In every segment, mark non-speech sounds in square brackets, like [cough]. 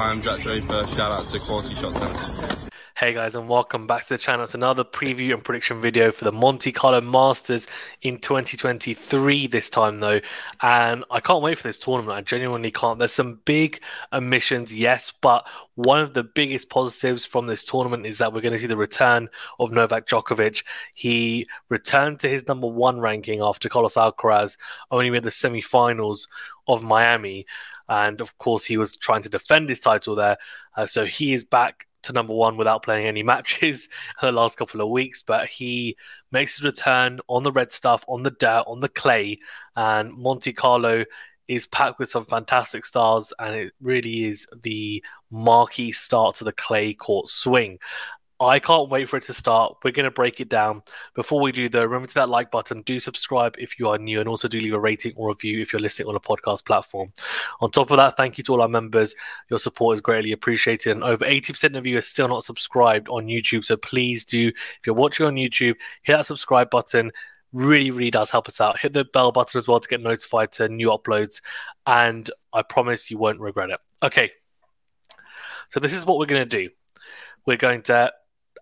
I'm Jack Draper. Shout out to Quality Shot Tennis. Hey guys, and welcome back to the channel. It's another preview and prediction video for the Monte Carlo Masters in 2023 this time though. And I can't wait for this tournament. I genuinely can't. There's some big omissions, yes, but one of the biggest positives from this tournament is that we're going to see the return of Novak Djokovic. He returned to his number one ranking after Carlos Alcaraz only made the semi-finals of Miami. And of course, he was trying to defend his title there. Uh, so he is back to number one without playing any [laughs] matches in the last couple of weeks, but he makes his return on the red stuff, on the dirt, on the clay, and Monte Carlo is packed with some fantastic stars, and it really is the marquee start to the clay court swing. I can't wait for it to start. We're going to break it down. Before we do, though, remember to that like button. Do subscribe if you are new, and also do leave a rating or review if you're listening on a podcast platform. On top of that, thank you to all our members. Your support is greatly appreciated. And over 80% of you are still not subscribed on YouTube. So please do, if you're watching on YouTube, hit that subscribe button. Really, really does help us out. Hit the bell button as well to get notified to new uploads. And I promise you won't regret it. Okay. So this is what we're going to do. We're going to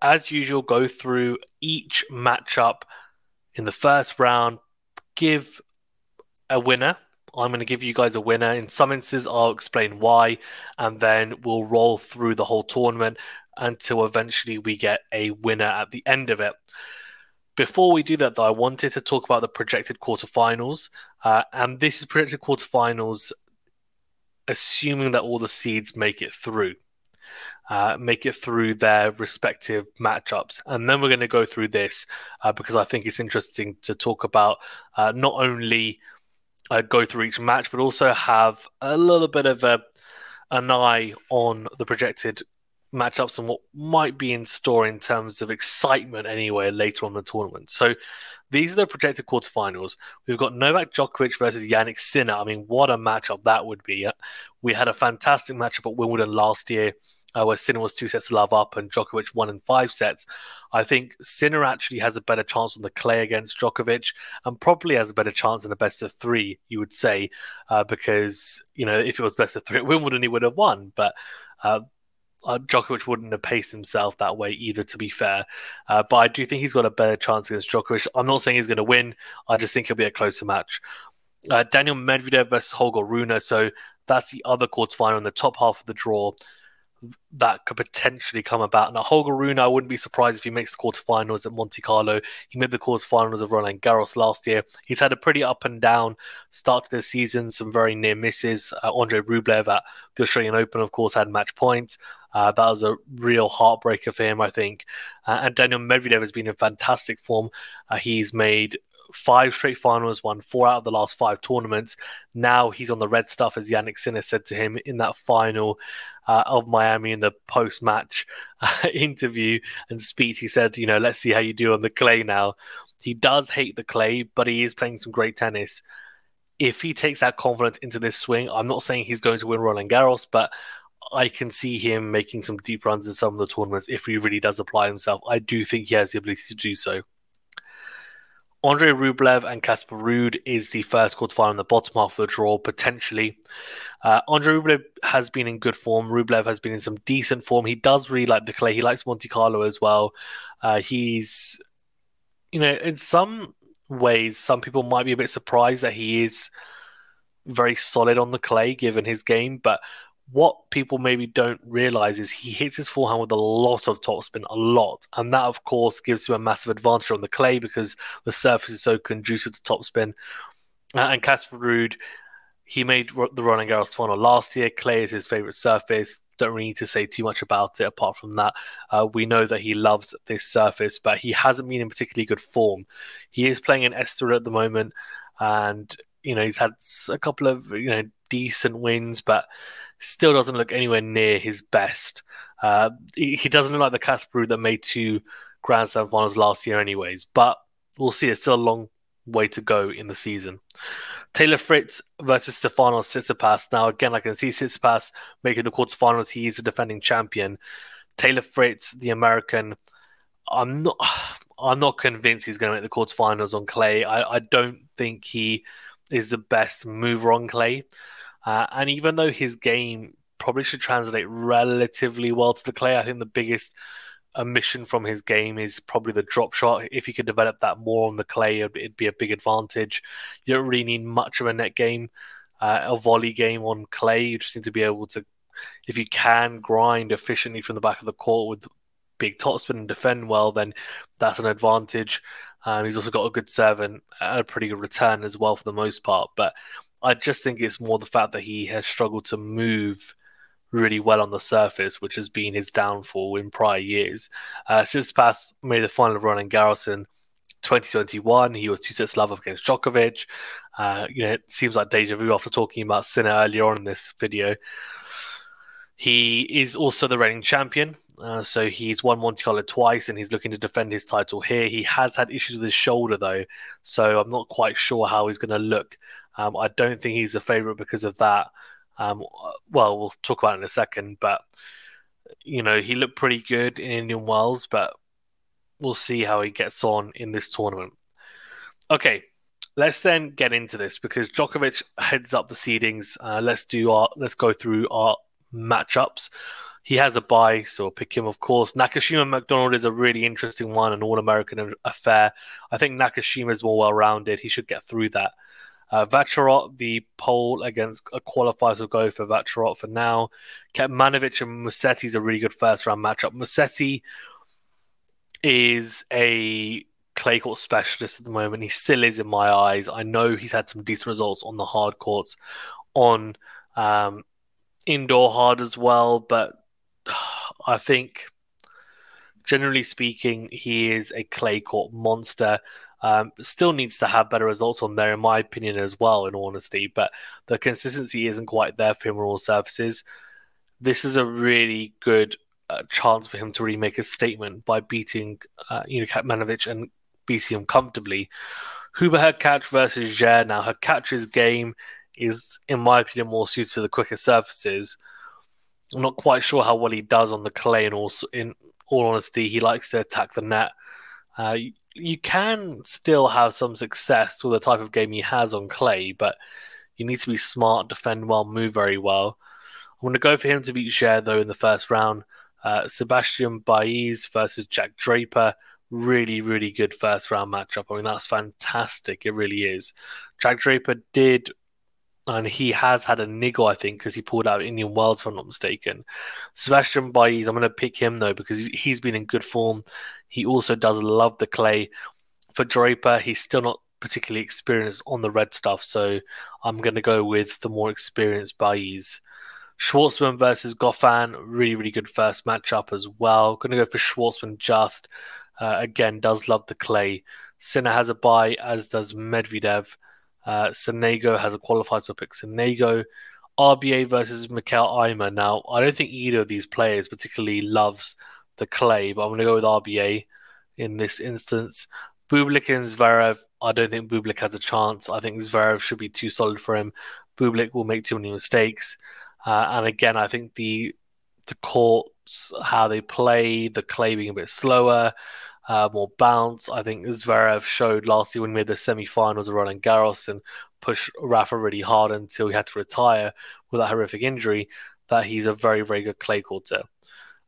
as usual, go through each matchup in the first round, give a winner. I'm going to give you guys a winner. In some instances, I'll explain why, and then we'll roll through the whole tournament until eventually we get a winner at the end of it. Before we do that, though, I wanted to talk about the projected quarterfinals, uh, and this is projected quarterfinals, assuming that all the seeds make it through uh, make it through their respective matchups. And then we're going to go through this uh, because I think it's interesting to talk about uh, not only uh, go through each match, but also have a little bit of a, an eye on the projected matchups and what might be in store in terms of excitement anyway later on the tournament. So these are the projected quarterfinals. We've got Novak Djokovic versus Jannik Sinner. I mean, what a matchup that would be. We had a fantastic matchup at Wimbledon last year uh, where Sinner was two sets to love up and Djokovic won in five sets. I think Sinner actually has a better chance on the clay against Djokovic and probably has a better chance in a best of three, you would say, uh, because, you know, if it was best of three at [laughs] Wimbledon, he would have won. But uh, uh, Djokovic wouldn't have paced himself that way either, to be fair. Uh, but I do think he's got a better chance against Djokovic. I'm not saying he's going to win. I just think it'll be a closer match. Uh, Daniel Medvedev versus Holger Rune. So that's the other quarterfinal in the top half of the draw that could potentially come about. Now, Holger Rune, I wouldn't be surprised if he makes the quarterfinals at Monte Carlo. He made the quarterfinals of Roland Garros last year. He's had a pretty up and down start to the season, some very near misses. Uh, Andre Rublev at the Australian Open, of course, had match points. Uh, that was a real heartbreaker for him, I think. Uh, and Daniel Medvedev has been in fantastic form. Uh, he's made five straight finals, won four out of the last five tournaments. Now he's on the red stuff, as Jannik Sinner said to him in that final uh, of Miami in the post match uh, [laughs] interview and speech. He said, You know, let's see how you do on the clay now. He does hate the clay, but he is playing some great tennis. If he takes that confidence into this swing, I'm not saying he's going to win Roland Garros, but I can see him making some deep runs in some of the tournaments if he really does apply himself. I do think he has the ability to do so. Andre Rublev and Casper Ruud is the first quarterfinal in the bottom half of the draw, potentially. Uh, Andre Rublev has been in good form. Rublev has been in some decent form. He does really like the clay. He likes Monte Carlo as well. Uh, he's, you know, in some ways, some people might be a bit surprised that he is very solid on the clay given his game, but what people maybe don't realize is he hits his forehand with a lot of topspin, a lot. And that, of course, gives him a massive advantage on the clay because the surface is so conducive to topspin. Uh, and Casper Ruud, he made the Roland Garros final last year. Clay is his favorite surface. Don't really need to say too much about it apart from that. Uh, we know that he loves this surface, but he hasn't been in particularly good form. He is playing in Estoril at the moment, and you know he's had a couple of you know decent wins, but still doesn't look anywhere near his best. Uh, he, he, doesn't look like the Casper that made two Grand Slam finals last year, anyways. But we'll see. It's still a long way to go in the season. Taylor Fritz versus Stefanos Tsitsipas. Now, again, I can see Tsitsipas making the quarterfinals. He is the defending champion. Taylor Fritz, the American, I'm not. [sighs] I'm not convinced he's going to make the quarterfinals on clay. I, I don't think he is the best mover on clay. Uh, and even though his game probably should translate relatively well to the clay. I think the biggest omission from his game is probably the drop shot. If you could develop that more on the clay, it'd, be a big advantage. You don't really need much of a net game, uh, a volley game on clay. You just need to be able to, if you can grind efficiently from the back of the court with big topspin and defend well, then that's an advantage. Um, he's also got a good serve and a pretty good return as well for the most part. But I just think it's more the fact that he has struggled to move really well on the surface, which has been his downfall in prior years. Uh, Tsitsipas made the final Roland Garros in 2021, he was two sets love up against Djokovic. Uh, you know, it seems like deja vu after talking about Sinner earlier on in this video. He is also the reigning champion. Uh, so he's won Monte Carlo twice and he's looking to defend his title here. He has had issues with his shoulder though, so I'm not quite sure how he's going to look. Um, I don't think he's a favourite because of that. Um, well, we'll talk about it in a second, but you know he looked pretty good in Indian Wells, but we'll see how he gets on in this tournament. Okay, let's then get into this because Djokovic heads up the seedings. Uh, let's do our let's go through our matchups. He has a buy, so pick him, of course. Nakashima McDonald is a really interesting one, an All American affair. I think Nakashima is more well rounded. He should get through that. Uh, Vacherot, the poll against a qualifier, will go for Vacherot for now. Kecmanovic and Musetti is a really good first round matchup. Musetti is a clay court specialist at the moment. He still is in my eyes. I know he's had some decent results on the hard courts, on um, indoor hard as well, but I think generally speaking, he is a clay court monster. Um, still needs to have better results on there, in my opinion, as well, in honesty. But the consistency isn't quite there for him on all surfaces. This is a really good uh, chance for him to really make a statement by beating, uh, you know, Kecmanovic and beating him comfortably. Hubert Hurkacz versus Djere. Now, Hurkacz's game is, in my opinion, more suited to the quicker surfaces. I'm not quite sure how well he does on the clay. And also, in all honesty, he likes to attack the net. Uh, you, can still have some success with the type of game he has on clay, but you need to be smart, defend well, move very well. I'm going to go for him to beat Djere though in the first round. Uh, Sebastian Baez versus Jack Draper. Really, really good first round matchup. I mean, that's fantastic. It really is. Jack Draper did and he has had a niggle, I think, because he pulled out Indian Wells, if I'm not mistaken. Sebastian Baez, I'm going to pick him though because he's been in good form. He also does love the clay. For Draper, he's still not particularly experienced on the red stuff, so I'm going to go with the more experienced Baez. Schwartzman versus Goffin, really, really good first matchup as well. Going to go for Schwartzman just. Uh, again, does love the clay. Sinner has a buy, as does Medvedev. Uh, Sonego has a qualified, so pick Sonego. RBA versus Mikael Ymer. Now, I don't think either of these players particularly loves the clay, but I'm going to go with RBA in this instance. Bublik and Zverev. I don't think Bublik has a chance. I think Zverev should be too solid for him. Bublik will make too many mistakes. Uh, and again, I think the the courts, how they play, the clay being a bit slower, uh, more bounce. I think Zverev showed last year when he made the semi-finals of Roland Garros and pushed Rafa really hard until he had to retire with that horrific injury. That he's a very, very good clay courter.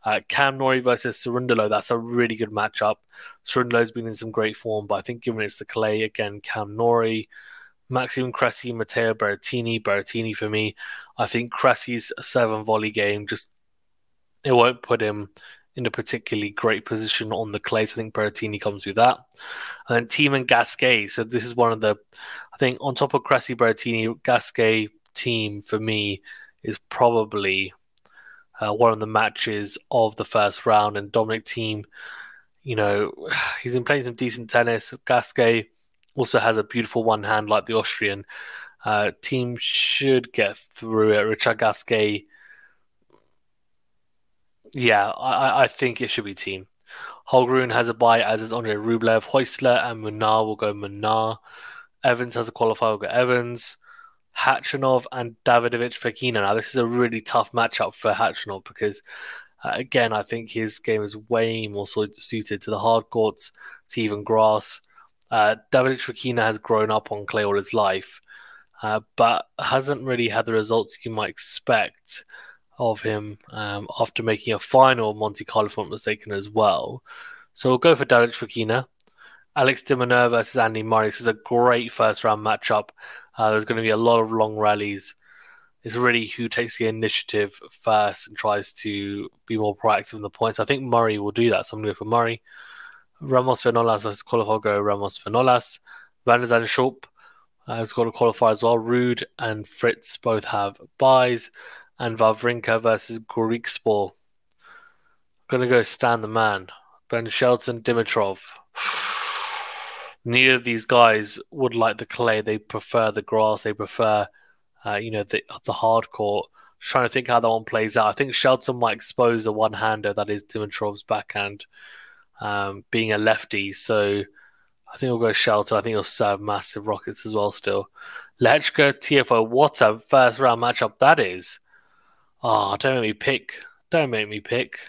Uh, Cam Norrie versus Cerundolo, that's a really good matchup. Cerundolo's been in some great form, but I think given it's the clay, again, Cam Norrie, Maxime Cressy, Matteo Berrettini, Berrettini for me. I think Cressy's serve and volley game just it won't put him in a particularly great position on the clay. So I think Berrettini comes with that. And then Thiem and Gasquet. So this is one of the, I think on top of Cressy Berrettini, Gasquet Thiem for me is probably uh, one of the matches of the first round. And Dominic Thiem, you know, [sighs] he's been playing some decent tennis. Gasquet also has a beautiful one hand like the Austrian. Uh, Thiem should get through it. Richard Gasquet yeah, I, I think it should be Thiem. Holger has a buy, as is Andre Rublev. Heusler and Munar will go Munar. Evans has a qualifier, will go Evans. Khachanov and Davidovich Fokina. Now, this is a really tough matchup for Khachanov because, uh, again, I think his game is way more suited to the hard courts, to even grass. Uh, Davidovich Fokina has grown up on clay all his life, uh, but hasn't really had the results you might expect of him um, after making a final Monte Carlo, if I'm mistaken, as well. So we'll go for Davidovich Fokina. Alex de Minaur versus Andy Murray. This is a great first round matchup. Uh, there's going to be a lot of long rallies. It's really who takes the initiative first and tries to be more proactive in the points. I think Murray will do that, so I'm going to go for Murray. Ramos Vinolas versus Colafogo Ramos Vinolas. Van der Schulp uh, has got a qualifier as well. Ruud and Fritz both have buys. And Wawrinka versus Griekspoor. Gonna go Stan the man. Ben Shelton, Dimitrov. [sighs] Neither of these guys would like the clay. They prefer the grass. They prefer, uh, you know, the the hard court. Trying to think how that one plays out. I think Shelton might expose a one hander that is Dimitrov's backhand, um, being a lefty. So I think we'll go Shelton. I think he'll serve massive rockets as well. Still, Lehecka Tiafoe. What a first round matchup that is. Oh, don't make me pick. Don't make me pick.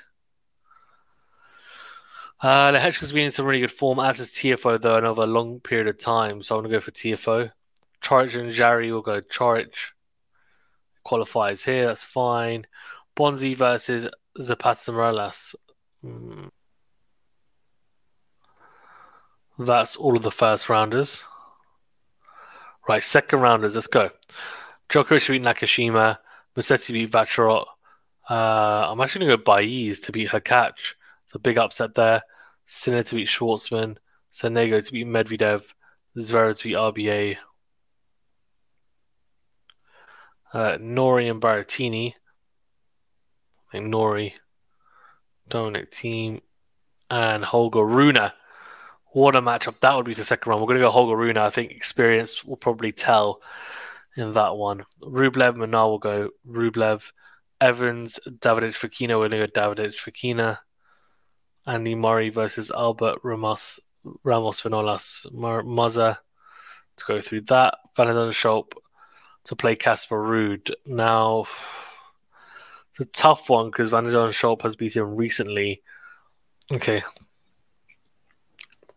Uh, Lehecka's been in some really good form, as is Tiafoe, though, and over a long period of time. So I'm going to go for Tiafoe. Coric and Jarry will go Coric. Qualifies here, that's fine. Bonzi versus Zapata Miralles. Hmm. That's all of the first rounders. Right, second rounders, let's go. Djokovic beat Nakashima. Musetti beat Vacherot. Uh, I'm actually going to go Baez to beat Hurkacz. So big upset there. Sinner to beat Schwartzman. Sonego to beat Medvedev. Zverev to beat RBA. Uh, Norrie and Berrettini. I think Norrie. Dominic Thiem. And Holger Rune. What a matchup that would be for second round. We're going to go Holger Rune. I think experience will probably tell in that one. Rublev, Munar will go Rublev. Evans, Davidovich Fokina, we're going to go Davidovich Fokina. Andy Murray versus Albert Ramos, Ramos Vinolas Maza to go through that. Van Schulp to play Casper Ruud. Now, it's a tough one because Van Schulp has beaten him recently. Okay.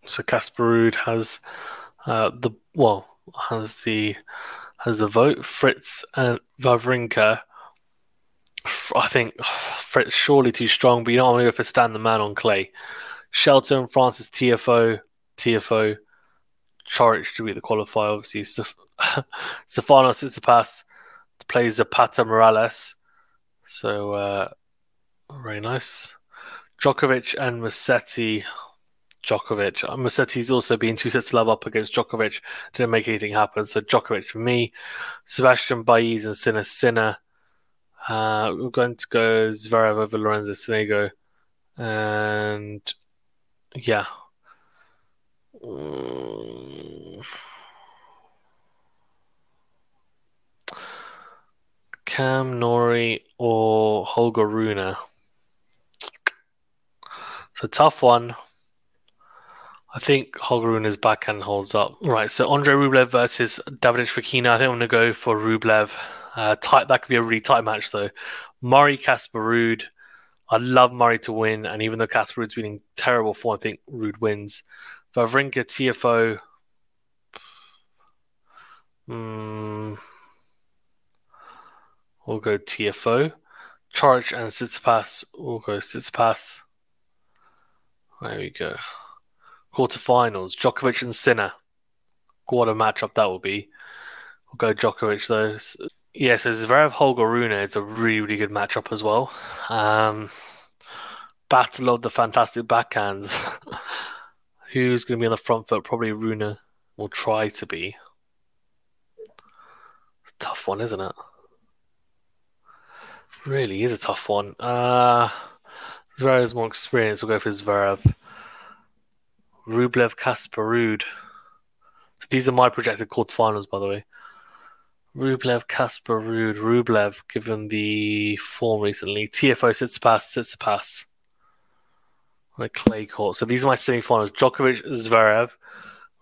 So Casper Ruud has uh, the, well, has the has the vote. Fritz and Wawrinka. I think [sighs] Fritz surely too strong, but you know I'm going to go for Stan the man on clay. Shelton, Francis Tiafoe, Tiafoe, Coric to be the qualifier. Obviously, [laughs] Stefano Tsitsipas plays Zapata Miralles. So, uh, very nice. Djokovic and Musetti. Djokovic. Musetti's also been two sets love up against Djokovic. Didn't make anything happen. So Djokovic for me. Sebastian Baez and Sinner Sinner. Uh, we're going to go Zverev over Lorenzo Sonego. And yeah. Cam Norrie or Holger Rune. It's a tough one. I think Holger Rune's backhand holds up. Right, so Andre Rublev versus Davidovich Fokina. I think I'm going to go for Rublev. Uh, tight. That could be a really tight match, though. Murray Casper Ruud. I'd love Murray to win, and even though Casper Ruud's been in terrible form, I think Ruud wins. Wawrinka Tiafoe. Mm, we'll go Tiafoe. Charge and Tsitsipas. We'll go Tsitsipas. There we go quarterfinals, Djokovic and Sinner. What a matchup that will be. We'll go Djokovic though. So, yeah, so Zverev Holger Rune is a really, really good matchup as well. Um, battle of the fantastic backhands. [laughs] Who's going to be on the front foot? Probably Rune will try to be. tough one, isn't it? Really is a tough one. Uh, Zverev's more experienced. We'll go for Zverev. Rublev Casper Ruud. These are my projected quarterfinals, by the way. Rublev Casper Ruud. Rublev, given the form recently. Tiafoe Tsitsipas, pass. On a clay court. So these are my semi-finals. Djokovic, Zverev,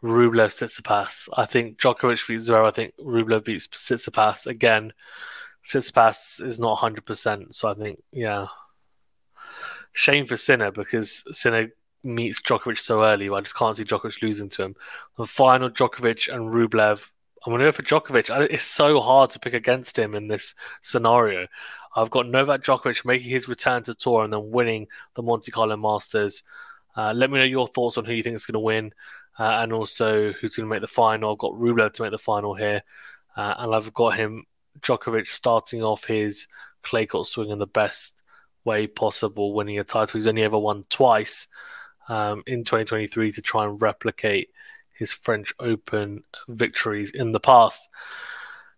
Rublev, pass. I think Djokovic beats Zverev. I think Rublev beats pass. Again, pass is not 100%. So I think, yeah. Shame for Sinner because Sinner meets Djokovic so early. I just can't see Djokovic losing to him. The final, Djokovic and Rublev. I'm going to go for Djokovic. It's so hard to pick against him in this scenario. I've got Novak Djokovic making his return to tour and then winning the Monte Carlo Masters. Uh, let me know your thoughts on who you think is going to win uh, and also who's going to make the final. I've got Rublev to make the final here. Uh, and I've got him, Djokovic, starting off his clay court swing in the best way possible, winning a title. He's only ever won twice um, in 2023 to try and replicate his French Open victories in the past.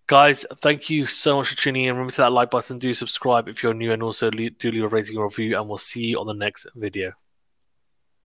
Guys, thank you so much for tuning in. Remember to that like button, do subscribe if you're new, and also do leave a rating or review, and we'll see you on the next video.